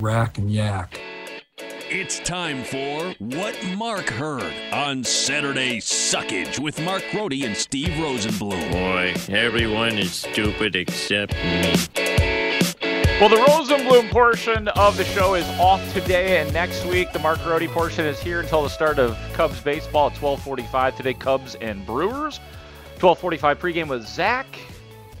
Rack and yak. It's time for What Mark Heard on Saturday Suckage with Mark Grote and Steve Rosenbloom. Boy, everyone is stupid except me. Well, the Rosenbloom portion of the show is off today and next week. The Mark Grote portion is here until the start of Cubs baseball at 12:45 today. Cubs and Brewers. 12:45 pregame with Zach.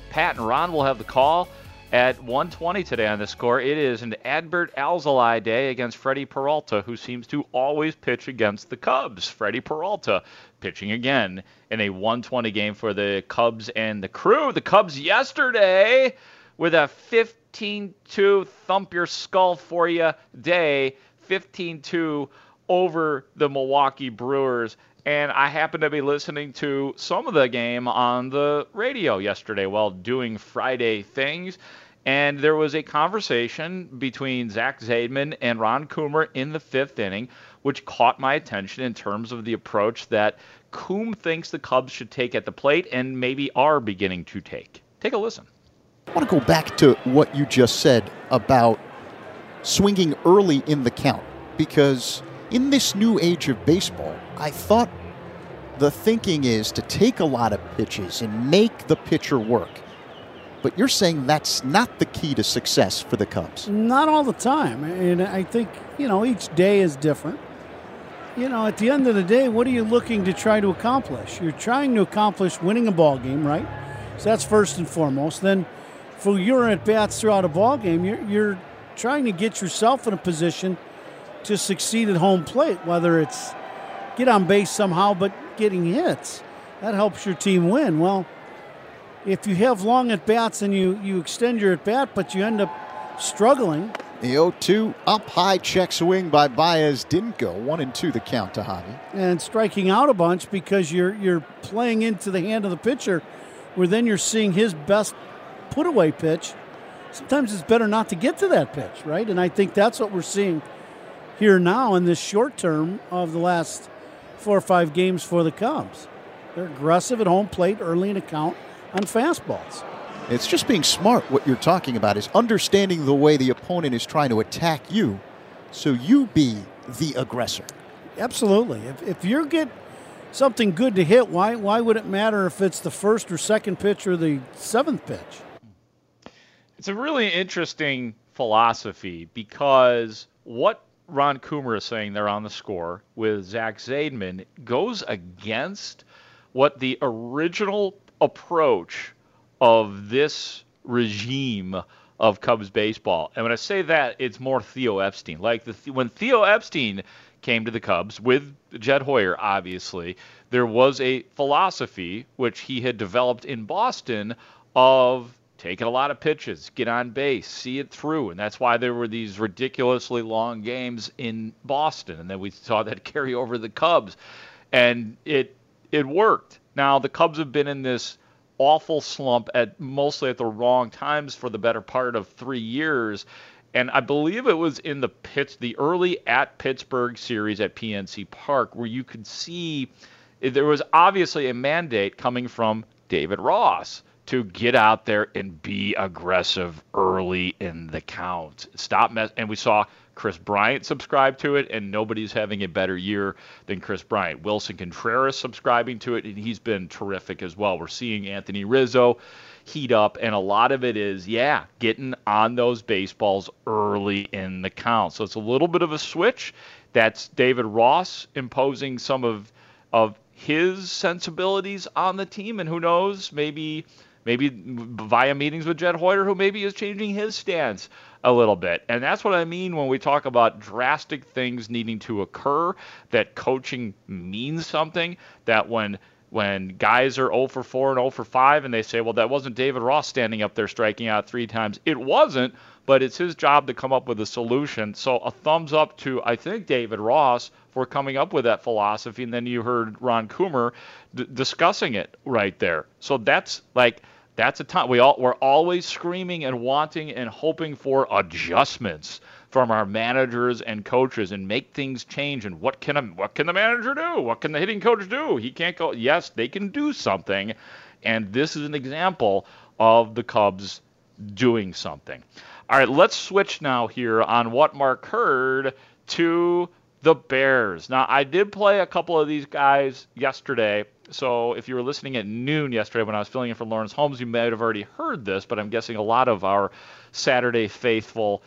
Pat and Ron will have the call at 1:20 today on the score. It is an Adbert Alzolay day against Freddie Peralta, who seems to always pitch against the Cubs. Freddie Peralta pitching again in a 120 game for the Cubs and the crew. The Cubs yesterday with a 15-2 thump your skull for you day, 15-2 over the Milwaukee Brewers and I happened to be listening to some of the game on the radio yesterday while doing Friday things. And there was a conversation between Zach Zaidman and Ron Coomer in the fifth inning, which caught my attention in terms of the approach that Coom thinks the Cubs should take at the plate and maybe are beginning to take. Take a listen. I want to go back to what you just said about swinging early in the count because in this new age of baseball, I thought the thinking is to take a lot of pitches and make the pitcher work. But you're saying that's not the key to success for the Cubs. Not all the time. And I think, you know, each day is different. You know, at the end of the day, what are you looking to try to accomplish? You're trying to accomplish winning a ball game, right? So that's first and foremost. Then for your at bats throughout a ball game, you're, you're trying to get yourself in a position to succeed at home plate, whether it's get on base somehow, but getting hits. That helps your team win. Well, if you have long at bats and you, you extend your at bat, but you end up struggling. The 0 2 up high check swing by Baez didn't go. 1 and 2 the count to Javi. And striking out a bunch because you're, you're playing into the hand of the pitcher, where then you're seeing his best put away pitch. Sometimes it's better not to get to that pitch, right? And I think that's what we're seeing here now in this short term of the last four or five games for the Cubs. They're aggressive at home plate early in a count on fastballs. It's just being smart. What you're talking about is understanding the way the opponent is trying to attack you so you be the aggressor. Absolutely. If, if you get something good to hit, why, why would it matter if it's the first or second pitch or the seventh pitch? It's a really interesting philosophy because what Ron Coomer is saying there on the score with Zach Zaidman goes against what the original approach of this regime of Cubs baseball. And when I say that, it's more Theo Epstein. Like the, when Theo Epstein came to the Cubs with Jed Hoyer, obviously, there was a philosophy which he had developed in Boston of taking a lot of pitches, get on base, see it through. And that's why there were these ridiculously long games in Boston. And then we saw that carry over the Cubs. And it it worked. Now the Cubs have been in this awful slump at mostly at the wrong times for the better part of three years. And I believe it was in the Pitts, the early at Pittsburgh series at PNC Park, where you could see there was obviously a mandate coming from David Ross to get out there and be aggressive early in the count. Stop mess. And we saw Kris Bryant subscribe to it, and nobody's having a better year than Kris Bryant. Willson Contreras subscribing to it, and he's been terrific as well. We're seeing Anthony Rizzo heat up, and a lot of it is, yeah, getting on those baseballs early in the count. So it's a little bit of a switch. That's David Ross imposing some of of his sensibilities on the team, and who knows, maybe maybe via meetings with Jed Hoyer, who maybe is changing his stance a little bit. And that's what I mean when we talk about drastic things needing to occur, that coaching means something, that when when guys are 0 for 4 and 0 for 5 and they say, well, that wasn't David Ross standing up there striking out three times. It wasn't, but it's his job to come up with a solution. So a thumbs up to, I think, David Ross for coming up with that philosophy. And then you heard Ron Coomer d- discussing it right there. So that's like, that's a time we all we're always screaming and wanting and hoping for adjustments from our managers and coaches and make things change and what can a, what can the manager do? What can the hitting coach do? He can't go yes they can do something. And this is an example of the Cubs doing something. All right let's switch now here on what Mark heard to the Bears. Now, I did play a couple of these guys yesterday. So if you were listening at noon yesterday when I was filling in for Lawrence Holmes, you may have already heard this, but I'm guessing a lot of our Saturday faithful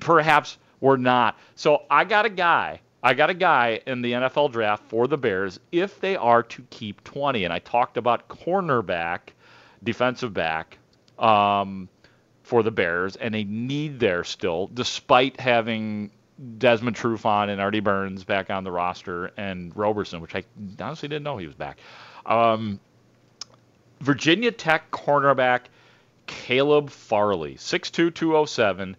perhaps were not. So I got a guy. I got a guy in the NFL draft for the Bears if they are to keep 20. And I talked about cornerback, defensive back. Um, for the Bears, and a need there still, despite having Desmond Trufant and Artie Burns back on the roster, and Roberson, which I honestly didn't know he was back. Um, Virginia Tech cornerback Caleb Farley, 6'2", 207.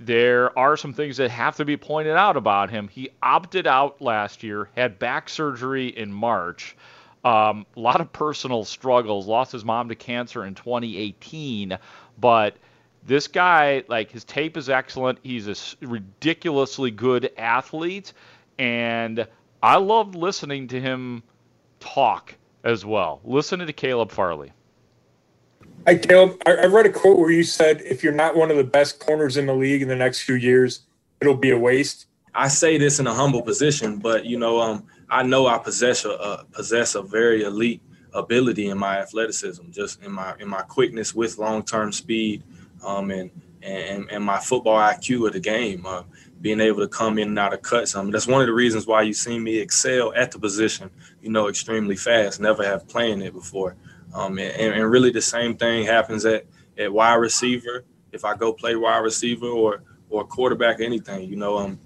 There are some things that have to be pointed out about him. He opted out last year, had back surgery in March. Um, a lot of personal struggles. Lost his mom to cancer in 2018, but – this guy, like his tape is excellent. He's a ridiculously good athlete, and I love listening to him talk as well. Listen to Caleb Farley. Hi, Caleb. I, I read a quote where you said, "If you're not one of the best corners in the league in the next few years, it'll be a waste." I say this in a humble position, but you know, um, I know I possess a uh, possess a very elite ability in my athleticism, just in my in my quickness with long term speed um, and, and and my football IQ of the game, uh, being able to come in and out of cuts. I mean, that's one of the reasons why you see me excel at the position, you know, extremely fast. Never have playing it before. Um, and, and really the same thing happens at, at wide receiver. If I go play wide receiver or or quarterback, anything, you know, um,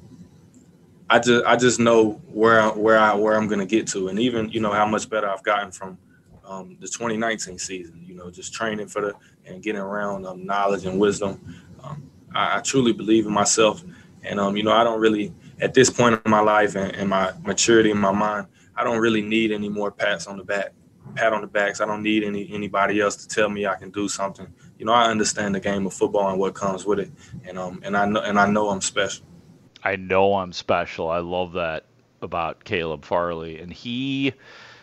I just I just know where I, where I where I'm gonna get to, and even you know how much better I've gotten from um, the 2019 season. You know, just training for the and getting around um, knowledge and wisdom. Um, I, I, truly believe in myself, and um, you know, I don't really at this point in my life and, and, my maturity in my mind, I don't really need any more pats on the back, pat on the backs. I don't need any anybody else to tell me I can do something. You know, I understand the game of football and what comes with it, and um, and I know and I know I'm special. I know I'm special. I love that about Caleb Farley, and he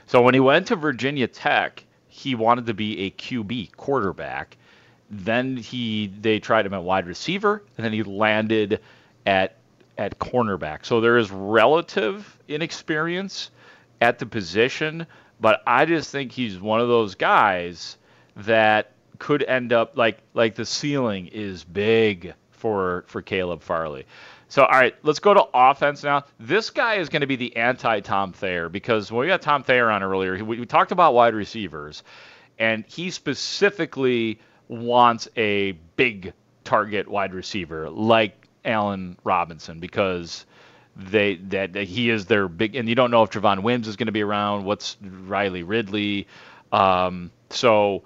so when he went to Virginia Tech, he wanted to be a QB quarterback. Then he they tried him at wide receiver, and then he landed at at cornerback. So there is relative inexperience at the position, but I just think he's one of those guys that could end up like like the ceiling is big for for Caleb Farley. So, all right, let's go to offense now. This guy is going to be the anti Tom Thayer because when we got Tom Thayer on earlier, we, we talked about wide receivers, and he specifically wants a big target wide receiver like Allen Robinson because they that, that, he is their big and you don't know if Javon Wims is going to be around. What's Riley Ridley? Um, so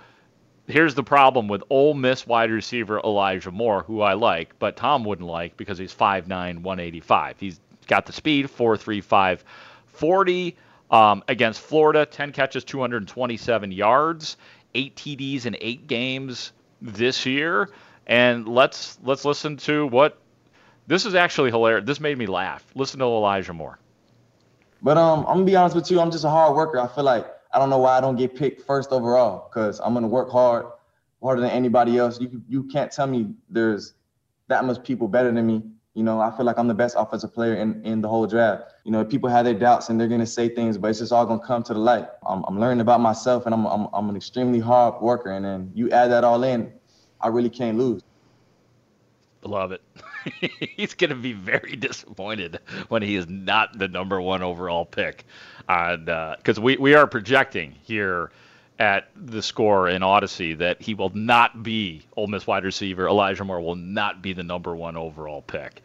here's the problem with Ole Miss wide receiver Elijah Moore, who I like, but Tom wouldn't like because he's 5'9", 185. He's got the speed, 4.35, 40. Um, against Florida, 10 catches, 227 yards, eight TDs in eight games this year. And let's let's listen to what this is actually hilarious. This made me laugh. Listen to Elijah Moore. But um, I'm gonna be honest with you. I'm just a hard worker. I feel like I don't know why I don't get picked first overall because I'm gonna work hard, harder than anybody else. You you can't tell me there's that much people better than me. You know, I feel like I'm the best offensive player in, in the whole draft. You know, people have their doubts and they're gonna say things, but it's just all gonna come to the light. I'm, I'm learning about myself and I'm, I'm I'm an extremely hard worker. And then you add that all in, I really can't lose. Love it. He's going to be very disappointed when he is not the number one overall pick. Because uh, we, we are projecting here at the score in Odyssey that he will not be Ole Miss wide receiver. Elijah Moore will not be the number one overall pick.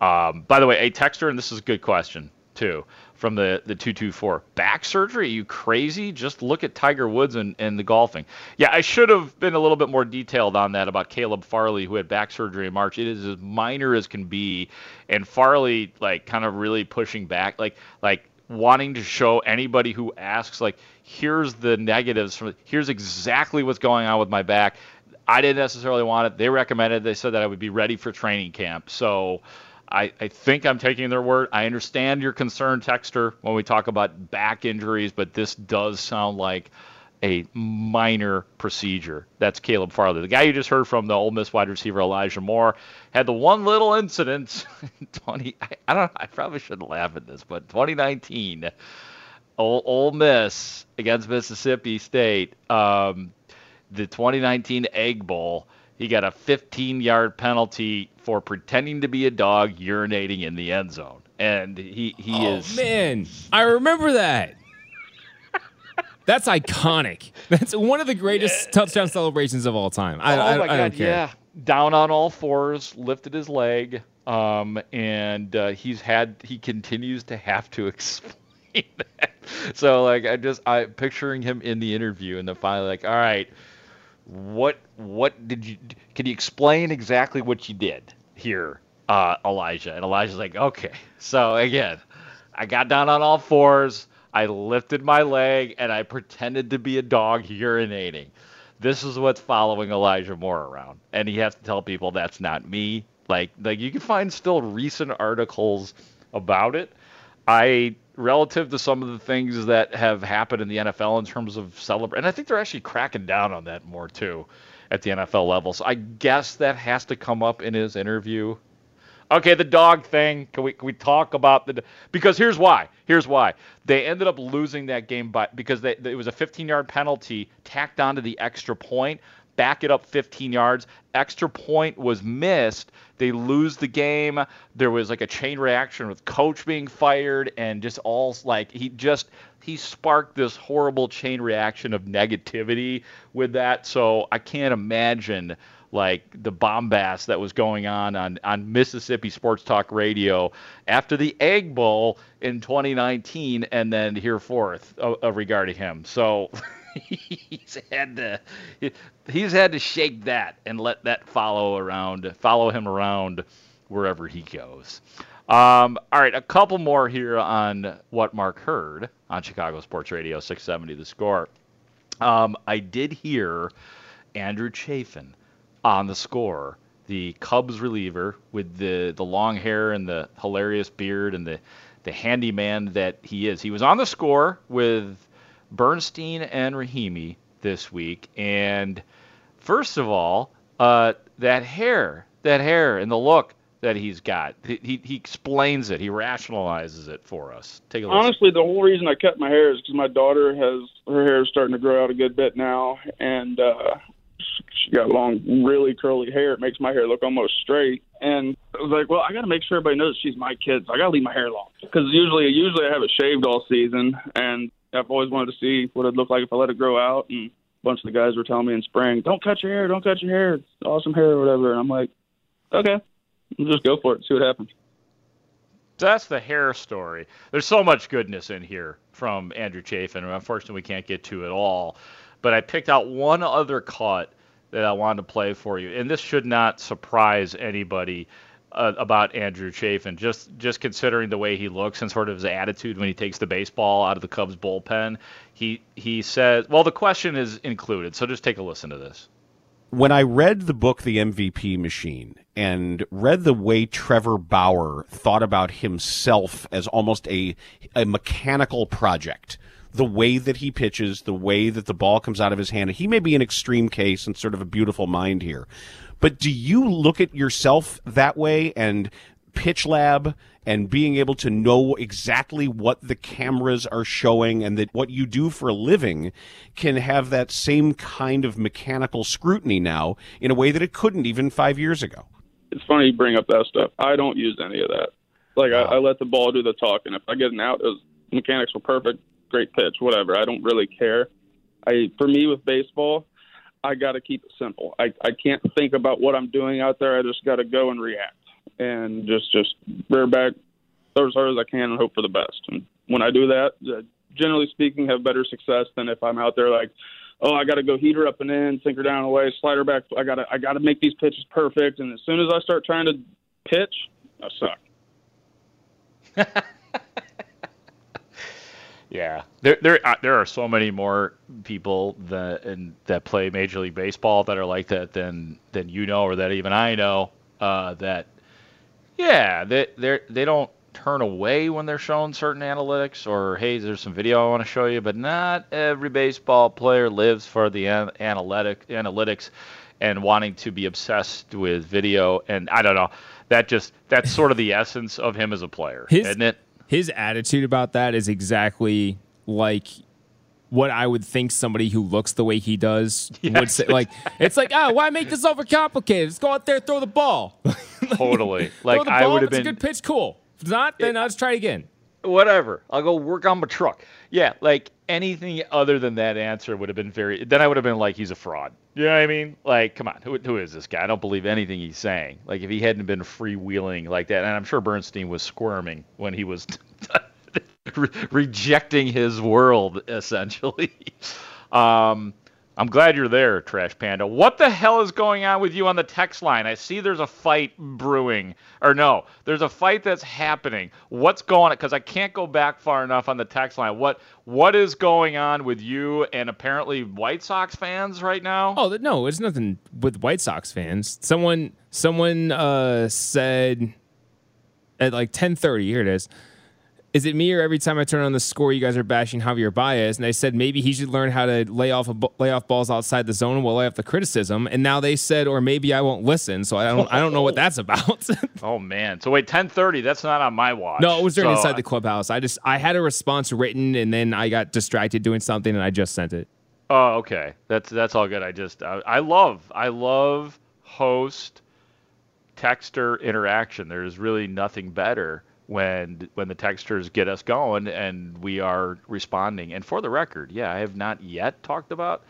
Um, by the way, a texter, and this is a good question too from the the 224 back surgery? Are you crazy? Just look at tiger woods and, and the golfing. Yeah i should have been a little bit more detailed on that about caleb farley who had back surgery in march. It is as minor as can be and farley like kind of really pushing back like like wanting to show anybody who asks like here's the negatives from here's exactly what's going on with my back. I didn't necessarily want it. They recommended they said that i would be ready for training camp. So I, I think I'm taking their word. I understand your concern, Texter, when we talk about back injuries, but this does sound like a minor procedure. That's Caleb Farley. The guy you just heard from, the Ole Miss wide receiver Elijah Moore, had the one little incident. 20. I, I don't. I probably shouldn't laugh at this, but 2019, Ole, Ole Miss against Mississippi State, um, the 2019 Egg Bowl. He got a 15 yard penalty for pretending to be a dog urinating in the end zone. And he, he oh, is. man, I remember that. That's iconic. That's one of the greatest yeah. touchdown celebrations of all time. I, oh I, my I God, yeah. Down on all fours, lifted his leg, um, and uh, he's had he continues to have to explain that. So like I just I picturing him in the interview and then finally like all right, what what did you can you explain exactly what you did here, uh, Elijah? And Elijah's like, okay. So again, I got down on all fours, I lifted my leg, and I pretended to be a dog urinating. This is what's following Elijah Moore around, and he has to tell people that's not me. Like like you can find still recent articles about it. I relative to some of the things that have happened in the NFL in terms of celebrate, and I think they're actually cracking down on that more too at the NFL level. So I guess that has to come up in his interview. Okay, the dog thing. Can we can we talk about the because here's why. Here's why they ended up losing that game by because they, it was a 15-yard penalty tacked onto the extra point back it up 15 yards. Extra point was missed. They lose the game. There was like a chain reaction with coach being fired and just all like he just he sparked this horrible chain reaction of negativity with that. So I can't imagine like the bombast that was going on on, on Mississippi Sports Talk Radio after the Egg Bowl in 2019 and then here forth uh, regarding him. So he's had to he's had to shake that and let that follow around follow him around wherever he goes. Um, all right, a couple more here on what Mark heard on Chicago Sports Radio 670 The Score. Um, I did hear Andrew Chafin on the score, the Cubs reliever with the, the long hair and the hilarious beard and the, the handyman that he is. He was on the score with Bernstein and Rahimi this week. And first of all, uh, that hair, that hair and the look that he's got, he, he explains it, he rationalizes it for us. Take a look. Honestly, the whole reason I cut my hair is because my daughter has her hair is starting to grow out a good bit now, and uh, she got long, really curly hair. It makes my hair look almost straight. And I was like, well, I got to make sure everybody knows she's my kid, so I got to leave my hair long because usually, usually I have it shaved all season, and I've always wanted to see what it'd look like if I let it grow out. And a bunch of the guys were telling me in spring, don't cut your hair, don't cut your hair, it's awesome hair or whatever. And I'm like, okay, just go for it, see what happens. That's the hair story. There's so much goodness in here from Andrew Chafin, unfortunately we can't get to it all. But I picked out one other cut that I wanted to play for you, and this should not surprise anybody uh, about Andrew Chafin, just just considering the way he looks and sort of his attitude when he takes the baseball out of the Cubs bullpen. He he says, well, the question is included, so just take a listen to this. When I read the book, The MVP Machine, and read the way Trevor Bauer thought about himself as almost a a mechanical project the way that he pitches, the way that the ball comes out of his hand. He may be an extreme case and sort of a beautiful mind here. But do you look at yourself that way and pitch lab and being able to know exactly what the cameras are showing and that what you do for a living can have that same kind of mechanical scrutiny now in a way that it couldn't even five years ago. It's funny you bring up that stuff. I don't use any of that. Like I, I let the ball do the talking. If I get an out, those mechanics were perfect, great pitch, whatever. I don't really care. I for me with baseball, I got to keep it simple. I I can't think about what I'm doing out there. I just got to go and react and just just rear back, as hard as I can, and hope for the best. And when I do that, uh, generally speaking, have better success than if I'm out there like, oh, I got to go heater up and in, sinker down and away, slider back. I got to I got to make these pitches perfect. And as soon as I start trying to pitch, I suck. Yeah, there there uh, there are so many more people that and that play Major League Baseball that are like that than than you know or that even I know. Uh, that yeah, they they they don't turn away when they're shown certain analytics or hey, there's some video I want to show you, but not every baseball player lives for the an- analytic analytics and wanting to be obsessed with video. And I don't know, that just that's sort of the essence of him as a player, His- isn't it? His attitude about that is exactly like what I would think somebody who looks the way he does would say. Like, it's like, oh, why make this overcomplicated? Let's go out there, throw the ball. Totally. throw Like the I would If have it's been a good pitch, cool. If not, then let's try it again. Whatever. I'll go work on my truck. Yeah, like anything other than that answer would have been very. Then I would have been like, he's a fraud. You know what I mean? Like, come on, who, who is this guy? I don't believe anything he's saying. Like, if he hadn't been freewheeling like that, and I'm sure Bernstein was squirming when he was re- rejecting his world, essentially. Um, I'm glad you're there, Trash Panda. What the hell is going on with you on the text line? I see there's a fight brewing. Or no, there's a fight that's happening. What's going on? Because I can't go back far enough on the text line. What What is going on with you and apparently White Sox fans right now? Oh no, it's nothing with White Sox fans. Someone someone uh, said at like ten thirty. Here it is. Is it me or every time I turn on the score, you guys are bashing Javier Baez? And they said maybe he should learn how to lay off a, lay off balls outside the zone and we'll lay off the criticism. And now they said, or maybe I won't listen. So I don't I don't know what that's about. Oh man. So wait, 10:30. That's not on my watch. no, it was during So, inside the clubhouse. I just I had a response written and then I got distracted doing something and I just sent it. Oh, okay. That's that's all good. I just I, I love I love host texter interaction. There's really nothing better when when the textures get us going and we are responding. And for the record, yeah, I have not yet talked about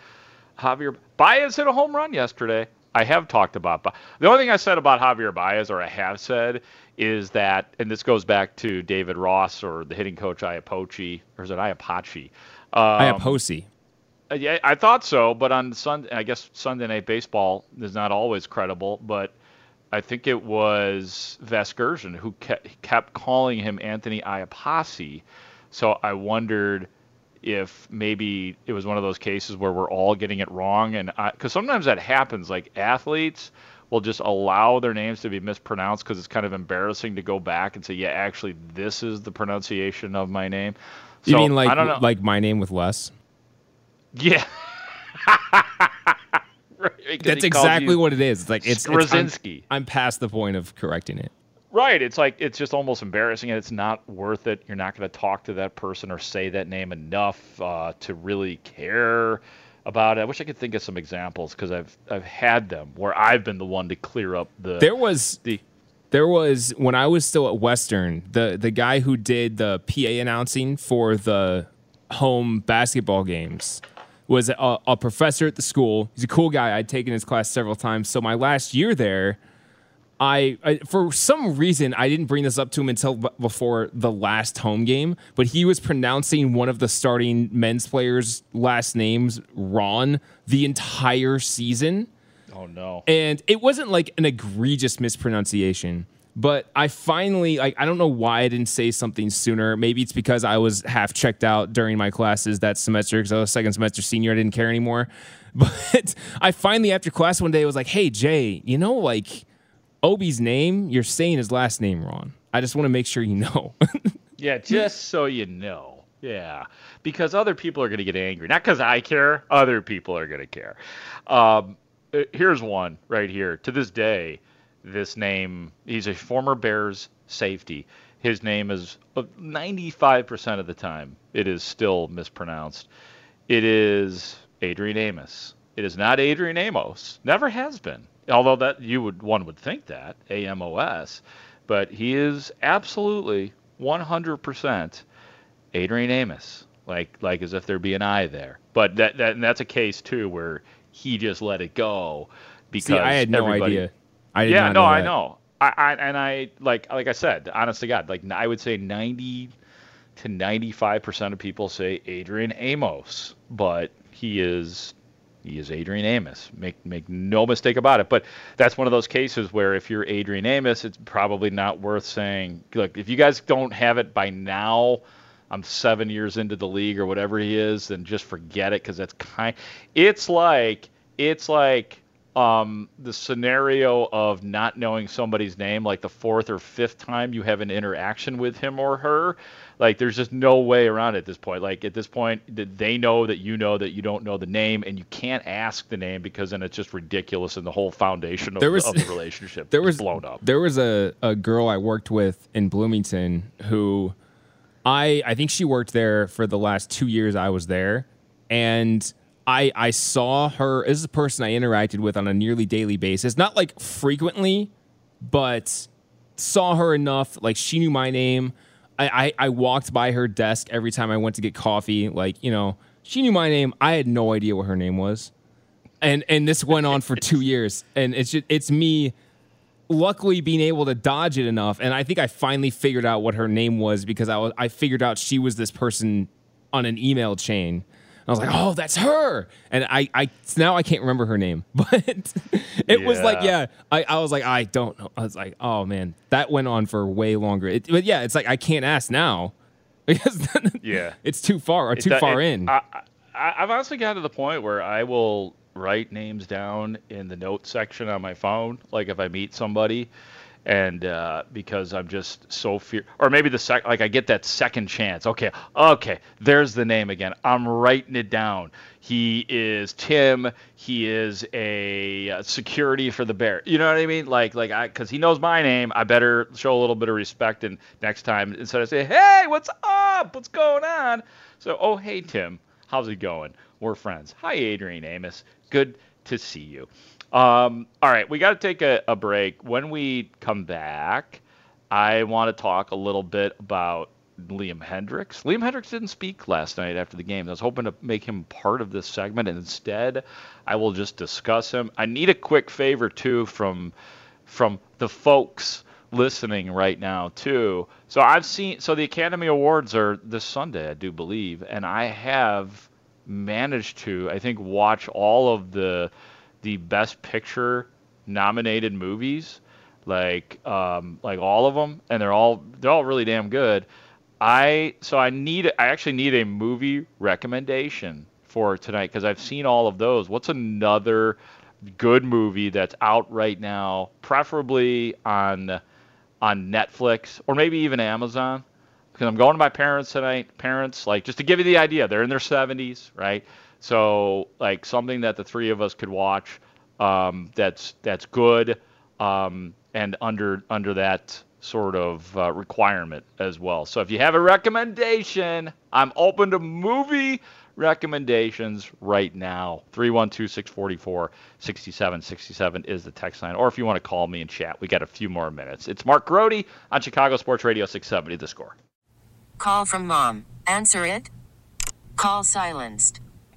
Javier Baez hit a home run yesterday. I have talked about Ba- the only thing I said about Javier Baez, or I have said, is that, and this goes back to David Ross or the hitting coach Iapoche, or is it Iapachi? Um, Iapoce. uh, Yeah, I thought so, but on Sunday, I guess Sunday Night Baseball is not always credible, but I think it was Vasgersian who kept, calling him Anthony Iapasi. So I wondered if maybe it was one of those cases where we're all getting it wrong, and because sometimes that happens, like athletes will just allow their names to be mispronounced because it's kind of embarrassing to go back and say, yeah, actually, this is the pronunciation of my name. You mean like I don't know. like my name with less? Yeah. That's exactly what it is. It's like it's, it's I'm, I'm past the point of correcting it. Right. It's like it's just almost embarrassing, and it's not worth it. You're not going to talk to that person or say that name enough uh, to really care about it. I wish I could think of some examples because I've I've had them where I've been the one to clear up the. There was the there was when I was still at Western, the the guy who did the PA announcing for the home basketball games was a, a professor at the school. He's a cool guy. I'd taken his class several times. So my last year there, I, I for some reason I didn't bring this up to him until b- before the last home game, but he was pronouncing one of the starting men's players' last names Ron the entire season. Oh no. And it wasn't like an egregious mispronunciation, but I finally like I don't know why I didn't say something sooner. Maybe it's because I was half checked out during my classes that semester because I was second semester senior. I didn't care anymore. But I finally after class one day was like, "Hey Jay, you know like Obi's name, you're saying his last name wrong. I just want to make sure you know." Yeah, just so you know. Yeah, because other people are going to get angry. Not because I care. Other people are going to care. Um, uh, here's one right here. To this day, this name, he's a former Bears safety. His name is uh, 95% of the time it is still mispronounced. It is Adrian Amos. It is not Adrian Amos. Never has been. Although that you would one would think that A M O S, but he is absolutely 100% Adrian Amos. Like like as if there be an I there. But that, that and that's a case too where he just let it go because See, I had no everybody- idea. I yeah, no, know I know. I, I and I like like I said, honest to God, like I would say ninety to ninety five percent of people say Adrian Amos, but he is he is Adrian Amos. Make make no mistake about it. But that's one of those cases where if you're Adrian Amos, it's probably not worth saying. Look, if you guys don't have it by now, I'm seven years into the league or whatever he is, then just forget it because that's kind. It's like it's like um, the scenario of not knowing somebody's name, like the fourth or fifth time you have an interaction with him or her. Like, there's just no way around it at this point. Like, at this point, th- they know that you know that you don't know the name, and you can't ask the name because then it's just ridiculous, and the whole foundation of, There was- of the relationship there is was blown up. There was a, a girl I worked with in Bloomington who I I think she worked there for the last two years I was there. And I I saw her this is a person I interacted with on a nearly daily basis. Not like frequently, but saw her enough. Like she knew my name. I, I, I walked by her desk every time I went to get coffee. Like, you know, she knew my name. I had no idea what her name was. And and this went on for two years. And it's just it's me luckily being able to dodge it enough and i think i finally figured out what her name was because i was i figured out she was this person on an email chain i was like oh that's her and i i now i can't remember her name but it was like Yeah. yeah I, I was like i don't know i was like oh man that went on for way longer it, but yeah it's like i can't ask now because Yeah. it's too far or too do- far it- in I, I, I've honestly gotten to the point where I will write names down in the note section on my phone, like if I meet somebody, and uh, because I'm just so fear, or maybe the sec, like I get that second chance. Okay, okay, there's the name again. I'm writing it down. He is Tim. He is a uh, security for the bear. You know what I mean? Like, like I, because he knows my name, I better show a little bit of respect. And next time, instead of say, "Hey, what's up? What's going on?" So, oh, hey, Tim, how's it going? We're friends. Hi, Adrian Amos. Good to see you. Um, all right, we got to take a, a break. When we come back, I want to talk a little bit about Liam Hendriks. Liam Hendriks didn't speak last night after the game. I was hoping to make him part of this segment, and instead, I will just discuss him. I need a quick favor too from from the folks listening right now too. So I've seen so the Academy Awards are this Sunday, I do believe, and I have managed to I think watch all of the the best picture nominated movies like um like all of them and they're all they're all really damn good. I so I need I actually need a movie recommendation for tonight because I've seen all of those. What's another good movie that's out right now, preferably on on Netflix or maybe even Amazon? Because I'm going to my parents tonight. Parents, like just to give you the idea, they're in their 70s, right? So like something that the three of us could watch um, that's that's good um, and under under that sort of uh, requirement as well. So if you have a recommendation, I'm open to movie recommendations right now. 312-644-6767 is the text line. Or if you want to call me and chat, we got a few more minutes. It's Mark Grote on Chicago Sports Radio 670 The Score. Call from mom. Answer it. Call silenced.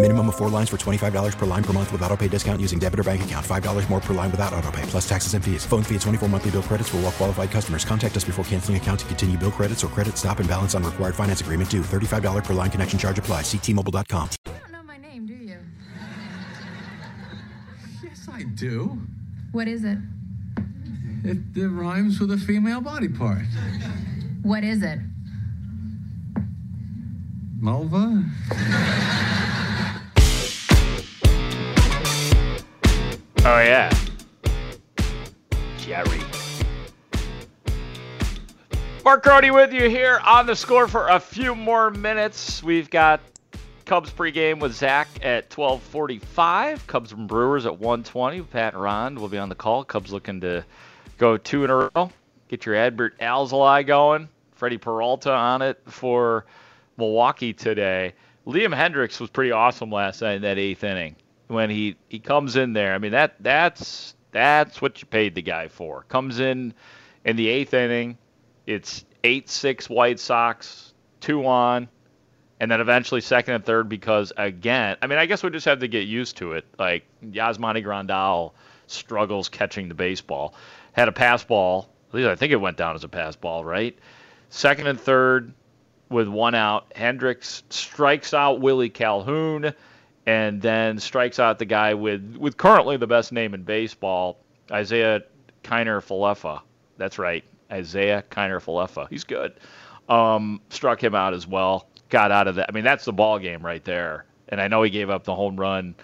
Minimum of four lines for $25 per line per month with auto pay discount using debit or bank account. $5 more per line without auto pay, plus taxes and fees. Phone fee at 24 monthly bill credits for all well qualified customers. Contact us before canceling account to continue bill credits or credit stop and balance on required finance agreement due. $35 per line connection charge apply. Ctmobile.com. You don't know my name, do you? yes, I do. What is it? It, it rhymes with a female body part. What is it? Mulva? Oh yeah. Jerry. Mark Grote with you here on the score for a few more minutes. We've got Cubs pregame with Zach at 12:45. Cubs and Brewers at 1:20. Pat and Ron will be on the call. Cubs looking to go two in a row. Get your Adbert Alzolay going. Freddie Peralta on it for Milwaukee today. Liam Hendriks was pretty awesome last night in that eighth inning when he he comes in there. I mean that that's that's what you paid the guy for. Comes in in the eighth inning. It's eight six White Sox, two on, and then eventually second and third because again, I mean I guess we just have to get used to it. Like Yasmani Grandal struggles catching the baseball. Had a pass ball. At least I think it went down as a pass ball, right? Second and third with one out. Hendriks strikes out Willie Calhoun and then strikes out the guy with, with currently the best name in baseball, Isiah Kiner Falefa. That's right, Isiah Kiner Falefa. He's good. Um, struck him out as well. Got out of that. I mean, that's the ball game right there. And I know he gave up the home run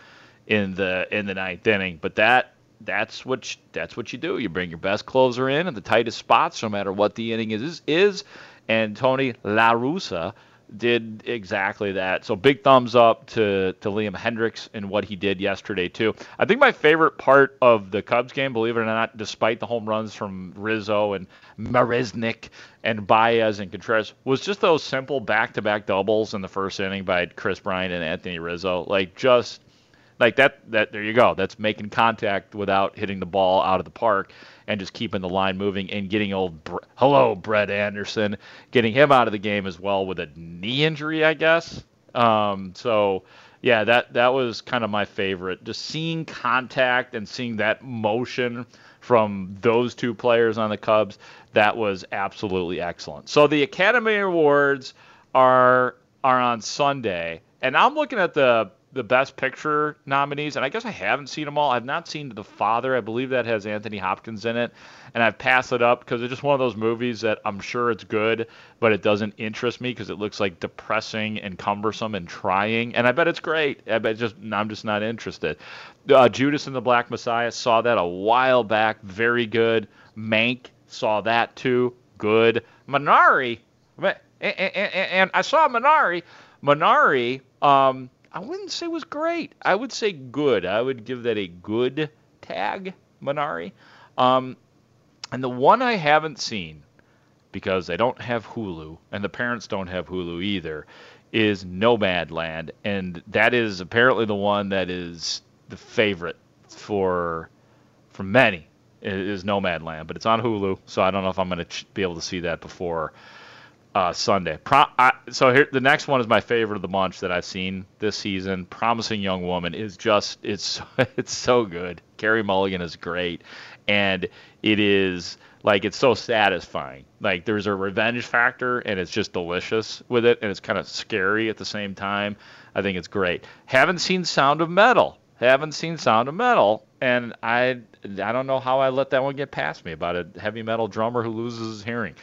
in the in the ninth inning, but that that's what you, that's what you do. You bring your best closer in at the tightest spots, no matter what the inning is is. And Tony La Russa did exactly that. So big thumbs up to, to Liam Hendriks and what he did yesterday too. I think my favorite part of the Cubs game, believe it or not, despite the home runs from Rizzo and Marisnick and Baez and Contreras, was just those simple back-to-back doubles in the first inning by Kris Bryant and Anthony Rizzo. Like just like that that there you go. That's making contact without hitting the ball out of the park and just keeping the line moving and getting old hello Brett Anderson, getting him out of the game as well with a knee injury, I guess. Um, so yeah, that that was kind of my favorite. Just seeing contact and seeing that motion from those two players on the Cubs, that was absolutely excellent. So the Academy Awards are are on Sunday, and I'm looking at the the Best Picture nominees, and I guess I haven't seen them all. I've not seen The Father. I believe that has Anthony Hopkins in it, and I've passed it up because it's just one of those movies that I'm sure it's good, but it doesn't interest me because it looks like depressing and cumbersome and trying. And I bet it's great. I bet just I'm just not interested. Uh, Judas and the Black Messiah saw that a while back. Very good. Mank saw that too. Good. Minari, and, and, and I saw Minari. Minari. Um, I wouldn't say was great. I would say good. I would give that a good tag, Minari. Um, and the one I haven't seen because they don't have Hulu and the parents don't have Hulu either is Nomadland, and that is apparently the one that is the favorite for for many is Nomadland, but it's on Hulu, so I don't know if I'm going to ch- be able to see that before uh, Sunday. Pro- I, so here, the next one is my favorite of the bunch that I've seen this season. Promising Young Woman is just it's it's so good. Carey Mulligan is great, and it is like it's so satisfying. Like there's a revenge factor, and it's just delicious with it, and it's kind of scary at the same time. I think it's great. Haven't seen Sound of Metal. Haven't seen Sound of Metal, and I I don't know how I let that one get past me about a heavy metal drummer who loses his hearing.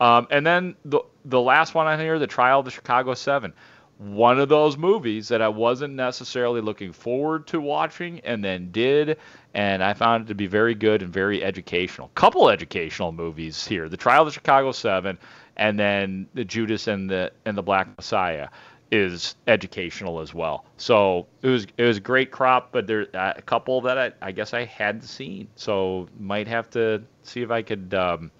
Um, and then the the last one on here, the Trial of the Chicago Seven, one of those movies that I wasn't necessarily looking forward to watching, and then did, and I found it to be very good and very educational. Couple educational movies here: the Trial of the Chicago Seven, and then the Judas and the and the Black Messiah is educational as well. So it was it was a great crop, but there uh, a couple that I, I guess I hadn't seen. So might have to see if I could um,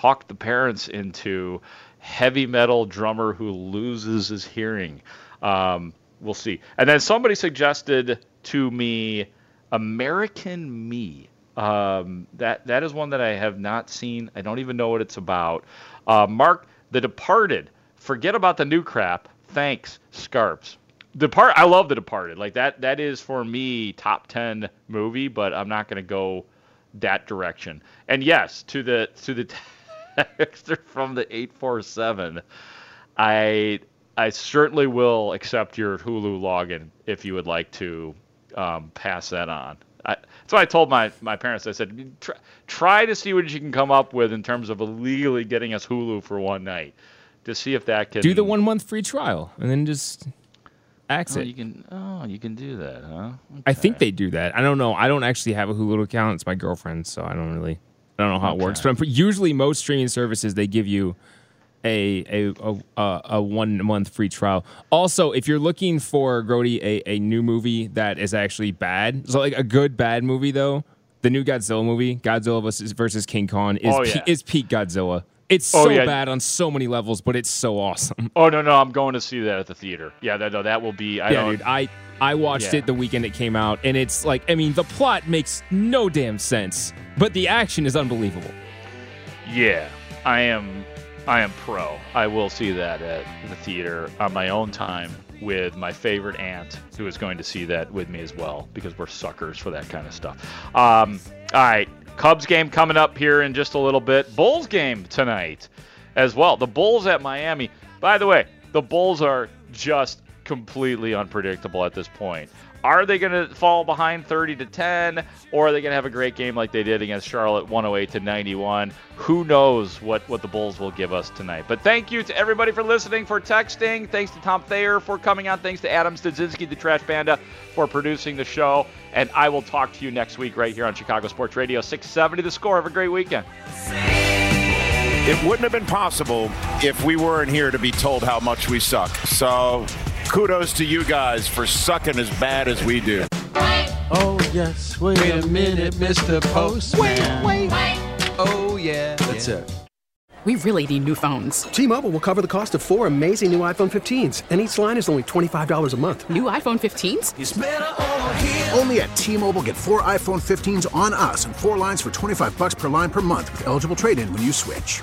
talk the parents into heavy metal drummer who loses his hearing. Um, we'll see. And then somebody suggested to me American Me. Um, that that is one that I have not seen. I don't even know what it's about. Uh, Mark, The Departed. Forget about the new crap. Thanks, Scarps. Depart. I love The Departed. Like that. That is for me top ten movie, but I'm not going to go that direction. And yes, to the to the texter from the eight four seven, I I certainly will accept your Hulu login if you would like to um, pass that on. I, that's what I told my, my parents. I said, try, try to see what you can come up with in terms of illegally getting us Hulu for one night to see if that can do the one month free trial and then just axe oh, it. You can oh you can do that, huh? I think they do that. I don't know. I don't actually have a Hulu account. It's my girlfriend's, so I don't really. I don't know how it works. But usually, most streaming services they give you a a a, a, one month free trial. Also, if you're looking for Grody a, a new movie that is actually bad, so like a good bad movie though, the new Godzilla movie, Godzilla versus, versus King Kong, is Oh, pe- is peak Godzilla. It's Oh, so yeah. bad on so many levels, but it's so awesome. Oh no no, I'm going to see that at the theater. Yeah, that no, that will be. I yeah, don't, dude. I I watched Yeah. it the weekend it came out, and it's like I mean the plot makes no damn sense, but the action is unbelievable. Yeah, I am. I am pro. I will see that at the theater on my own time with my favorite aunt, who is going to see that with me as well because we're suckers for that kind of stuff. Um, all right, Cubs game coming up here in just a little bit. Bulls game tonight as well. The Bulls at Miami. By the way, the Bulls are just completely unpredictable at this point. Are they going to fall behind 30 to 10 or are they going to have a great game like they did against Charlotte 108 to 91? Who knows what what the Bulls will give us tonight. But thank you to everybody for listening, for texting. Thanks to Tom Thayer for coming on. Thanks to Adam Stadzinski, the Trash Panda, for producing the show. And I will talk to you next week right here on Chicago Sports Radio 670 The Score. Have a great weekend. It wouldn't have been possible if we weren't here to be told how much we suck. So kudos to you guys for sucking as bad as we do. Oh, yes. Wait, a minute, Mr. Postman. Wait, wait. wait. Oh, yeah. That's it. We really need new phones. T-Mobile will cover the cost of four amazing new iPhone 15s, and each line is only $25 a month. New iPhone 15s? Only at T-Mobile get four iPhone 15s on us and four lines for 25 bucks per line per month with eligible trade-in when you switch.